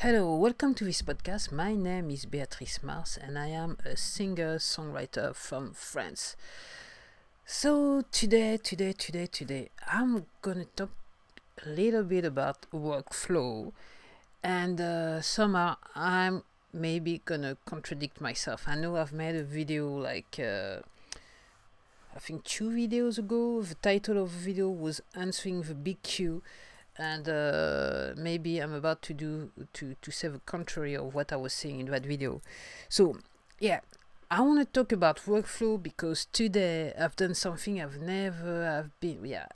Hello, welcome to this podcast. My name is Beatrice Mars and I am a singer songwriter from France. So, today, today, today, today, I'm gonna talk a little bit about workflow and uh, somehow I'm maybe gonna contradict myself. I know I've made a video like uh, I think two videos ago. The title of the video was Answering the Big Q and uh, maybe I'm about to do to to say the contrary of what I was saying in that video. So yeah, I want to talk about workflow because today I've done something I've never have been yeah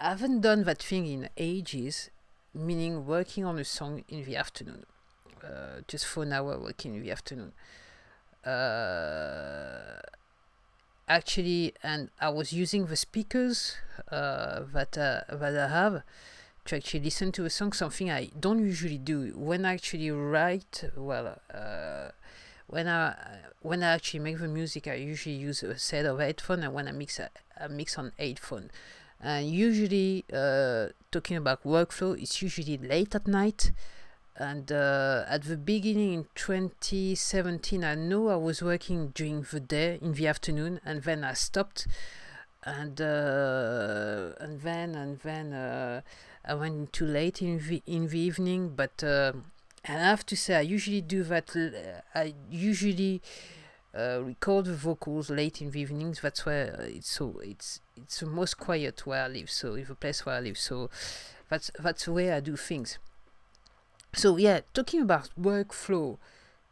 I haven't done that thing in ages, meaning working on a song in the afternoon, uh, just for an hour working in the afternoon. Uh, actually, and I was using the speakers uh, that uh, that I have to actually listen to a song. Something I don't usually do when I actually write. Well, uh, when I when I actually make the music, I usually use a set of headphones, and when I mix, I, mix on headphone. And usually, uh, talking about workflow, it's usually late at night. And uh, at the beginning in 2017, I know I was working during the day in the afternoon, and then I stopped, and uh, and then and then uh, I went too late in the in the evening. But uh, I have to say, I usually do that. I usually uh, record the vocals late in the evenings. That's where uh, it's so it's it's the most quiet where I live. So in the place where I live. So that's that's the way I do things. So yeah, talking about workflow.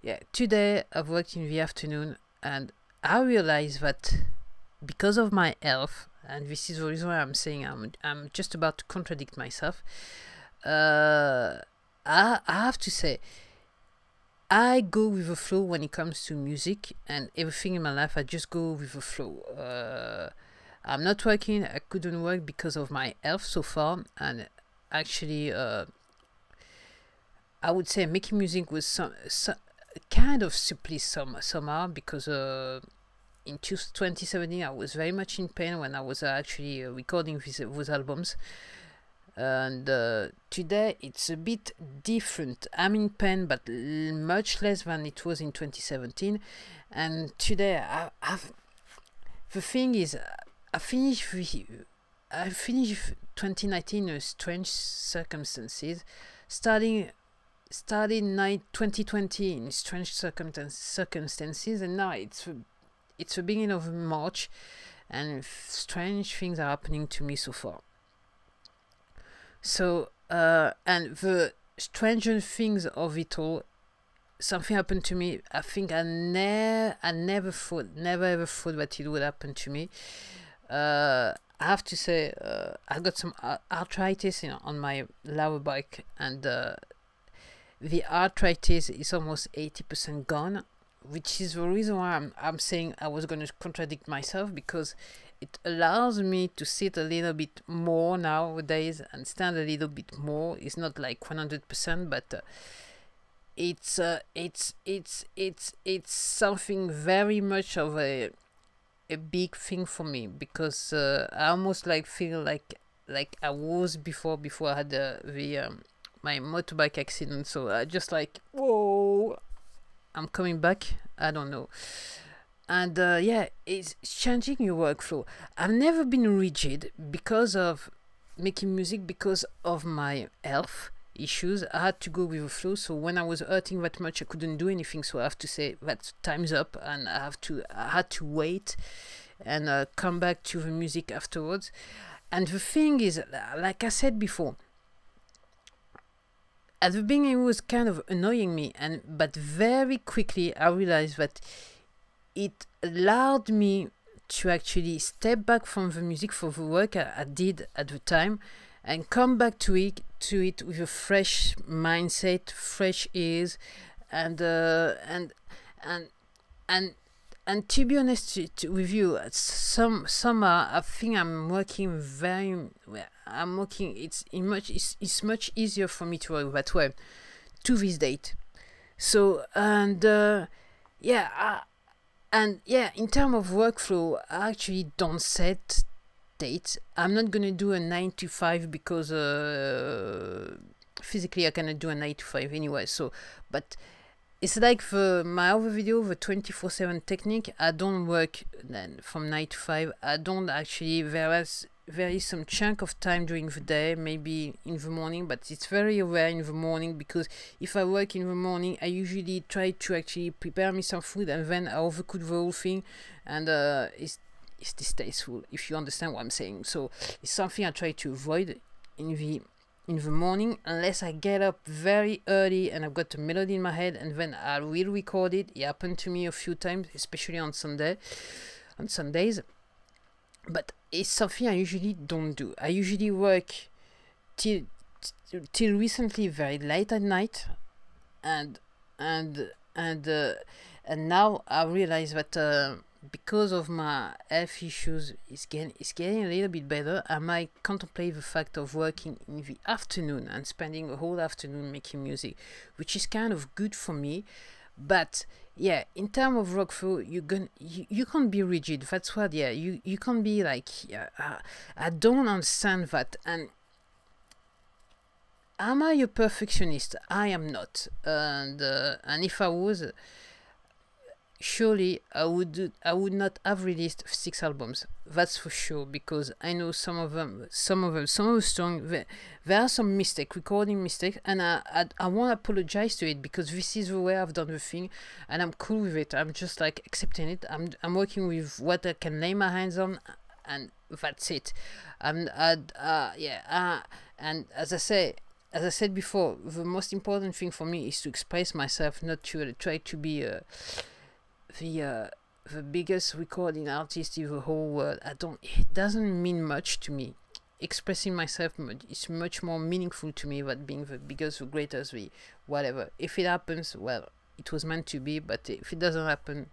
Yeah, today I've worked in the afternoon, and I realized that because of my health, and this is the reason why I'm saying I'm I'm just about to contradict myself. Uh, I I have to say. I go with the flow when it comes to music and everything in my life. I just go with the flow. Uh, I'm not working. I couldn't work because of my health so far, and actually, uh, I would say making music was some, some kind of supplice some somehow because uh, in two- 2017 I was very much in pain when I was uh, actually uh, recording these those albums and uh, today it's a bit different. I'm in pain, but l- much less than it was in 2017. And today, I, I've the thing is, uh, I finished the, I finished 2019 in strange circumstances, starting started night 2020 in strange circumstances, and now it's it's the beginning of March, and strange things are happening to me so far. So, uh, and the stranger things of it all, something happened to me. I think I never, I never thought, never ever thought that it would happen to me. Uh, I have to say, uh, I got some arthritis you know, on my lower back, and uh, the arthritis is almost eighty percent gone, which is the reason why I'm I'm saying I was going to contradict myself because it allows me to sit a little bit more nowadays and stand a little bit more. It's not like 100%, but uh, it's uh, it's it's it's it's something very much of a a big thing for me because uh, I almost like feel like like I was before before I had uh, the um, my motorbike accident. So I just like whoa, I'm coming back. I don't know and uh, yeah it's changing your workflow i've never been rigid because of making music because of my health issues i had to go with the flow so when i was hurting that much i couldn't do anything so i have to say that time's up and i have to i had to wait and uh, come back to the music afterwards and the thing is like i said before at the beginning it was kind of annoying me and but very quickly i realized that it allowed me to actually step back from the music for the work I, I did at the time and come back to it to it with a fresh mindset, fresh ears, and uh, and and and and to be honest to, to, with you, uh, some summer I think I'm working very. I'm working. It's much. It's, it's much easier for me to work that way, to this date. So and uh, yeah, I, and yeah, in terms of workflow, I actually don't set dates. I'm not gonna do a nine to five because uh, physically I cannot do a 9 to 5 anyway. So, but it's like the my other video, the 24 7 technique. I don't work then from 9 to 5. I don't actually, whereas there is some chunk of time during the day, maybe in the morning, but it's very rare in the morning because if I work in the morning, I usually try to actually prepare me some food and then I overcook the whole thing, and uh, it's it's distasteful if you understand what I'm saying. So it's something I try to avoid in the in the morning unless I get up very early and I've got a melody in my head and then I will record it. It happened to me a few times, especially on Sunday, on Sundays. But it's something I usually don't do. I usually work till till recently very late at night, and and and uh, and now I realize that uh, because of my health issues, it's getting it's getting a little bit better. I might contemplate the fact of working in the afternoon and spending a whole afternoon making music, which is kind of good for me, but yeah in terms of rock flow you can you, you can't be rigid. That's what yeah you you can't be like yeah, i don't understand that. And am i a perfectionist? I am not. And uh, and if i was surely I would I would not have released six albums. That's for sure because I know some of them, some of them, some of the songs. There, there are some mistakes, recording mistakes, and I I, I won't apologize to it because this is the way I've done the thing, and I'm cool with it. I'm just like accepting it. I'm I'm working with what I can lay my hands on, and that's it. Uh, uh, yeah, uh, and as I say, as I said before, the most important thing for me is to express myself, not to uh, try to be. Uh, the uh, the biggest recording artist in the whole world. I don't. It doesn't mean much to me. Expressing myself is much more meaningful to me than being the biggest, the greatest, the whatever. If it happens, well, it was meant to be. But if it doesn't happen,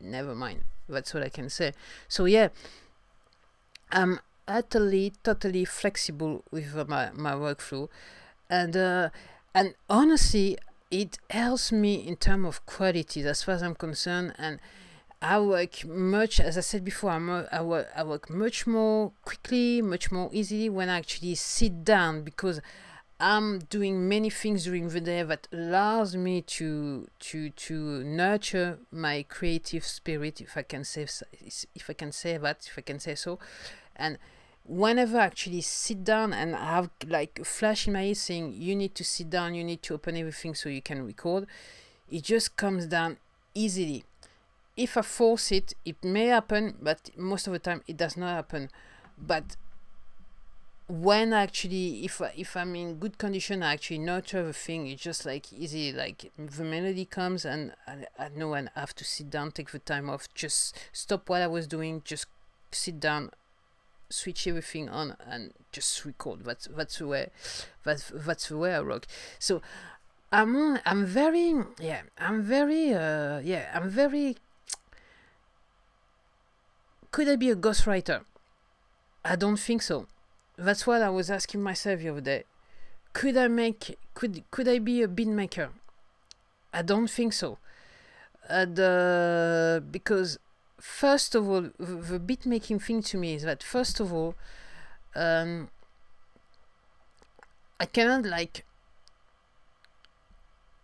never mind. That's what I can say. So yeah, I'm utterly, totally flexible with my my workflow, and uh, and honestly, it helps me in terms of quality as far as I'm concerned and I work much as I said before I'm a, I, work, I work much more quickly much more easily when I actually sit down because I'm doing many things during the day that allows me to to to nurture my creative spirit if I can say if I can say that if I can say so. And whenever I actually sit down and have like a flash in my head saying you need to sit down, you need to open everything so you can record, it just comes down easily. If I force it, it may happen, but most of the time it does not happen. But when actually if I, if I'm in good condition I actually nurture the thing it's just like easy like the melody comes and I, I know and I have to sit down take the time off just stop what I was doing just sit down switch everything on and just record. That's that's the way that's that's the way I rock. So I'm I'm very yeah I'm very uh yeah I'm very. Could I be a ghostwriter? I don't think so. That's what I was asking myself the other day. Could I make could could I be a beat maker? I don't think so. And uh, because first of all, the beat making thing to me is that first of all, um, I cannot like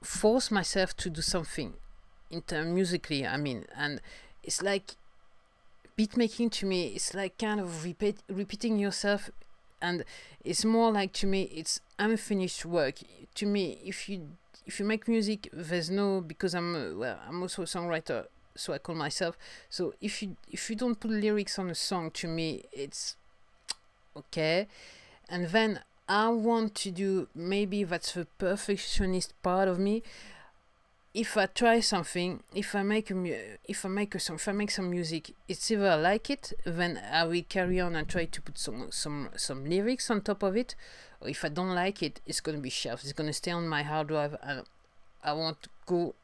force myself to do something in term musically. I mean, and it's like beat making to me. It's like kind of repeat repeating yourself, and it's more like to me it's unfinished work. To me, if you if you make music, there's no because I'm well, I'm also a songwriter so I call myself. So if you if you don't put lyrics on a song, to me it's okay. And then I want to do maybe that's the perfectionist part of me. If I try something, if I make a mu- if I make a song, if I make some music, it's either I like it, then I will carry on and try to put some some some lyrics on top of it, or if I don't like it, it's gonna be shelved. It's gonna stay on my hard drive, and I want to go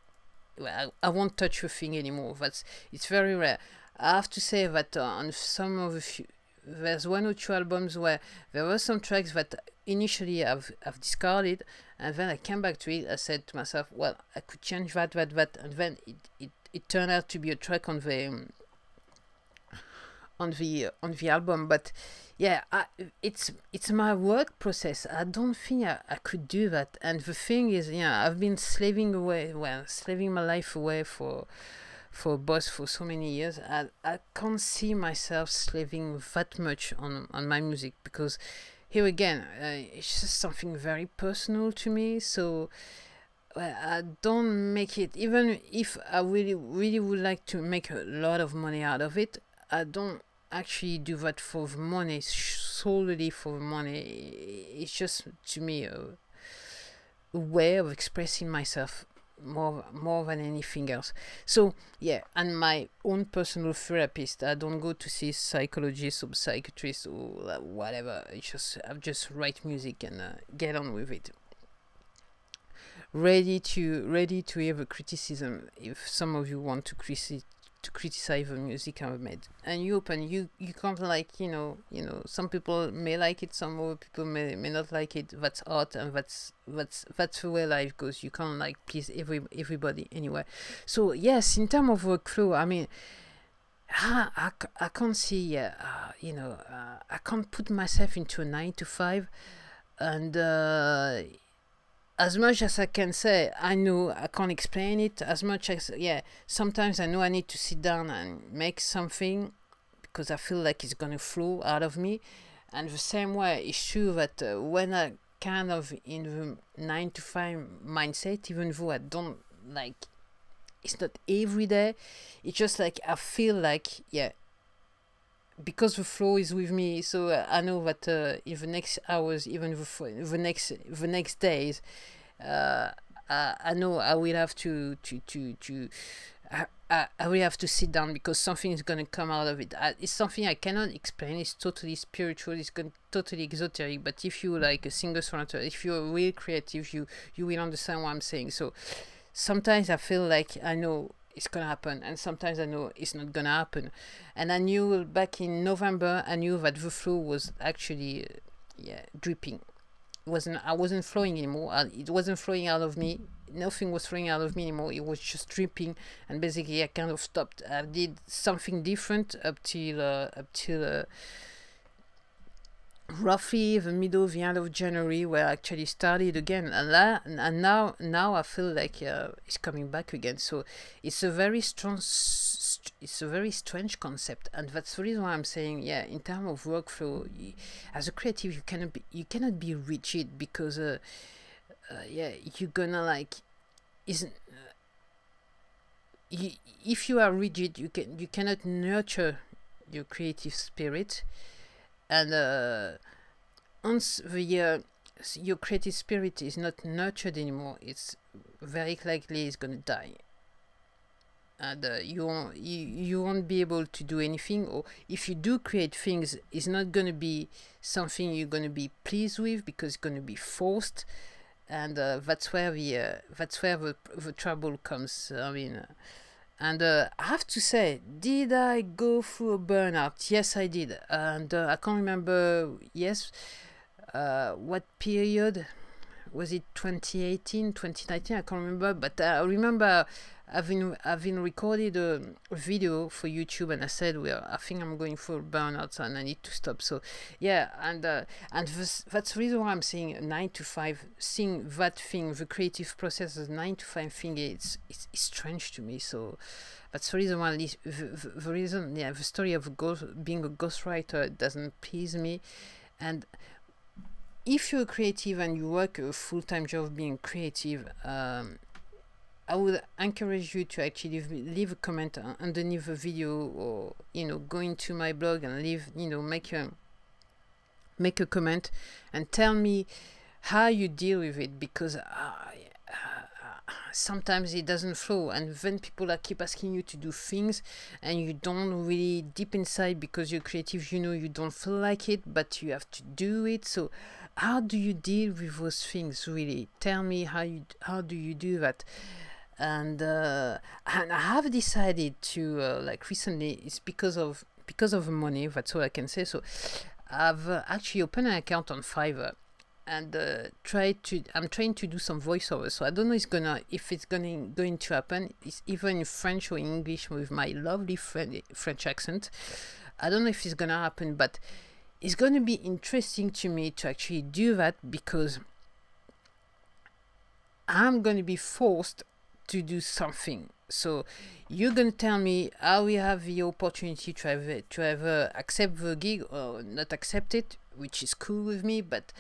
I, I won't touch a thing anymore. That's it's very rare. I have to say that on some of the few, there's one or two albums where there were some tracks that initially I've, I've discarded and then I came back to it I said to myself well I could change that that that and then it, it, it turned out to be a track on the um, on the on the album but yeah I, it's it's my work process. I don't think I, I could do that. And the thing is yeah i've been slaving away well slaving my life away for for boss for so many years. I i can't see myself slaving that much on on my music because here again uh, it's just something very personal to me. So well, I don't make it even if I really really would like to make a lot of money out of it I don't actually do that for the money, solely for the money. It's just to me a, a way of expressing myself more more than anything else. So yeah, and my own personal therapist. I don't go to see psychologists or psychiatrists or whatever. It's just I just write music and uh, get on with it. Ready to ready to hear the criticism if some of you want to critique to criticize the music I've made. And you open, you you can't like you know you know some people may like it, some other people may, may not like it. That's art, and that's that's that's the way life goes. You can't like please every everybody anyway. So yes, in terms of workflow, I mean. I, I, I can't see, uh, you know, uh, I can't put myself into a nine to five, and uh, as much as I can say, I know I can't explain it. As much as yeah, sometimes I know I need to sit down and make something because I feel like it's gonna flow out of me. And the same way, it's true that uh, when I kind of in the nine to five mindset, even though I don't like, it's not every day. It's just like I feel like yeah, because the flow is with me so i know that uh, in the next hours even the, the next the next days uh, I, I know i will have to to to to I, I, I will have to sit down because something is going to come out of it. I, it's something I cannot explain. It's totally spiritual. It's going totally exoteric. But if you like a singer songwriter, if you're real creative, you you will understand what I'm saying. So sometimes I feel like I know it's gonna happen and sometimes i know it's not gonna happen. And i knew back in november i knew that the flow was actually uh, yeah dripping. It wasn't i wasn't flowing anymore. It wasn't flowing out of me. Nothing was flowing out of me anymore. It was just dripping. And basically i kind of stopped. I did something different up till uh, up till uh, roughly the middle, the end of January, where I actually started again, and, and now now I feel like uh, it's coming back again. So it's a very strong, st- it's a very strange concept, and that's the reason why I'm saying, yeah, in terms of workflow, as a creative, you cannot be you cannot be rigid because, uh, uh yeah, you're gonna like, isn't. Uh, you, if you are rigid, you can you cannot nurture your creative spirit and uh, once the uh, your creative spirit is not nurtured anymore, it's very likely it's gonna die. And uh, you, won't, you you won't be able to do anything, or if you do create things, it's not gonna be something you're gonna be pleased with because it's gonna be forced, and uh, that's where the uh, that's where the, the trouble comes. I mean uh, and uh, I have to say, did I go through a burnout? Yes, I did. And uh, I can't remember, yes, uh, what period. Was it 2018, 2019? I can't remember. But I remember having having recorded a, video for YouTube, and I said, "Well, I think I'm going for burnout, and I need to stop." So, yeah, and uh, and this, that's the reason why I'm saying nine to five. Seeing that thing, the creative process as nine to five thing, it's it's, it's strange to me. So. That's the reason why this, the, the reason, yeah, the story of ghost, being a ghostwriter doesn't please me, and if you're creative and you work a full-time job being creative, um, I would encourage you to actually leave, a comment underneath the video or you know go into my blog and leave you know make a make a comment and tell me how you deal with it because uh, uh, sometimes it doesn't flow and then people are keep asking you to do things and you don't really deep inside because you're creative you know you don't feel like it but you have to do it. So how do you deal with those things really? Tell me how you how do you do that and uh, and I have decided to uh, like recently it's because of because of money that's all I can say. So I've uh, actually opened an account on Fiverr and uh, tried to I'm trying to do some voiceover so I don't know it's gonna if it's gonna going to happen. It's even in French or English with my lovely French French accent. I don't know if it's gonna happen, but it's gonna be interesting to me to actually do that because I'm gonna be forced to do something. So you're gonna tell me how we have the opportunity to have to have uh, accept the gig or not accept it, which is cool with me, but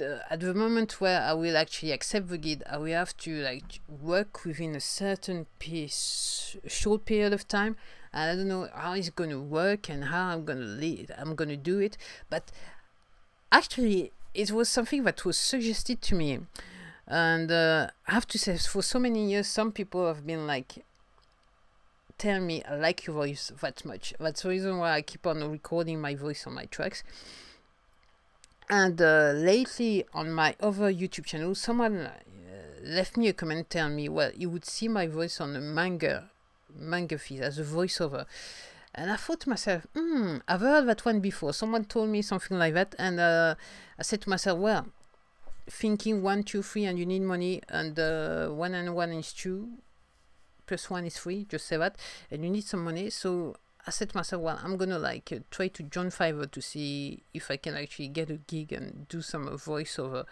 uh, at the moment where I will actually accept the gig, I will have to like work within a certain piece, short period of time. And I don't know how it's to work and how I'm to lead. I'm to do it, but actually, it was something that was suggested to me. And uh, I have to say, for so many years, some people have been like, tell me I like your voice that much. That's the reason why I keep on recording my voice on my tracks and uh, lately on my other YouTube channel, someone uh, left me a comment telling me, well, you would see my voice on a manga, manga feed as a voiceover. And I thought to myself, hmm, I've heard that one before. Someone told me something like that. And uh, I said to myself, well, thinking one, two, three, and you need money, and uh, one and one is two, plus one is three, just say that, and you need some money. So I said to myself, well, I'm gonna like uh, try to join Fiverr to see if I can actually get a gig and do some uh, voiceover.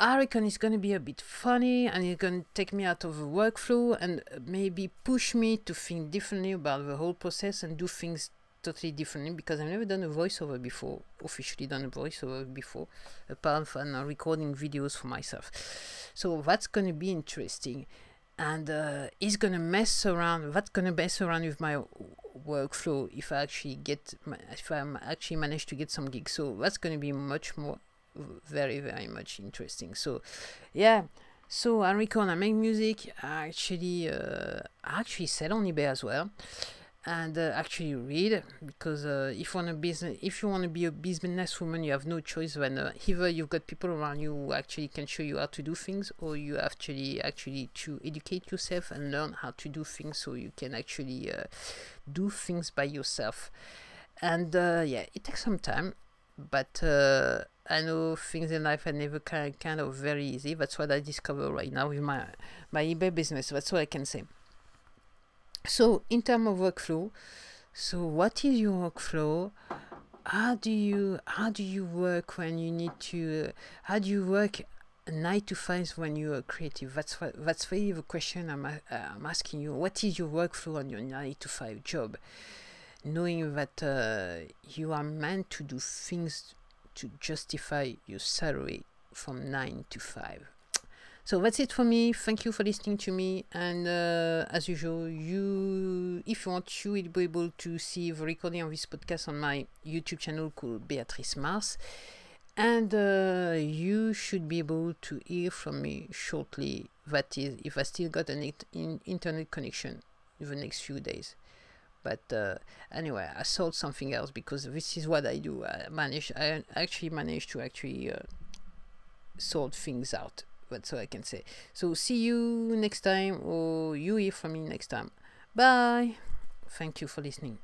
I reckon it's gonna be a bit funny and it's gonna take me out of the workflow and uh, maybe push me to think differently about the whole process and do things totally differently because I've never done a voiceover before, officially done a voiceover before, apart from uh, recording videos for myself. So that's gonna be interesting and uh, it's gonna mess around that's gonna mess around with my workflow if I actually get if I'm actually manage to get some gigs. So that's going to be much more very very much interesting. So yeah. So I record, I make music. I actually uh, I actually sell on eBay as well and uh, actually read because uh, if you want to business if you want to be a businesswoman you have no choice when uh, either you've got people around you who actually can show you how to do things or you actually actually to educate yourself and learn how to do things so you can actually uh, do things by yourself. And uh, yeah it takes some time but uh, I know things in life are never kind kind of very easy. That's what I discover right now with my my eBay business. That's what I can say so in terms of workflow so what is your workflow? How do you how do you work when you need to uh, how do you work nine to five when you are creative? That's what that's really the question I'm, uh, I'm asking you. What is your workflow on your nine to five job? Knowing that uh, you are meant to do things to justify your salary from nine to five so that's it for me. Thank you for listening to me. And uh, as usual, you, if you want, you will be able to see the recording of this podcast on my YouTube channel called Beatrice Mars. And uh, you should be able to hear from me shortly. That is, if I still got an in internet connection in the next few days. But uh, anyway, I sold something else because this is what I do. I manage. I actually managed to actually uh, sort things out all I can say. So see you next time or you hear from me next time. Bye. Thank you for listening.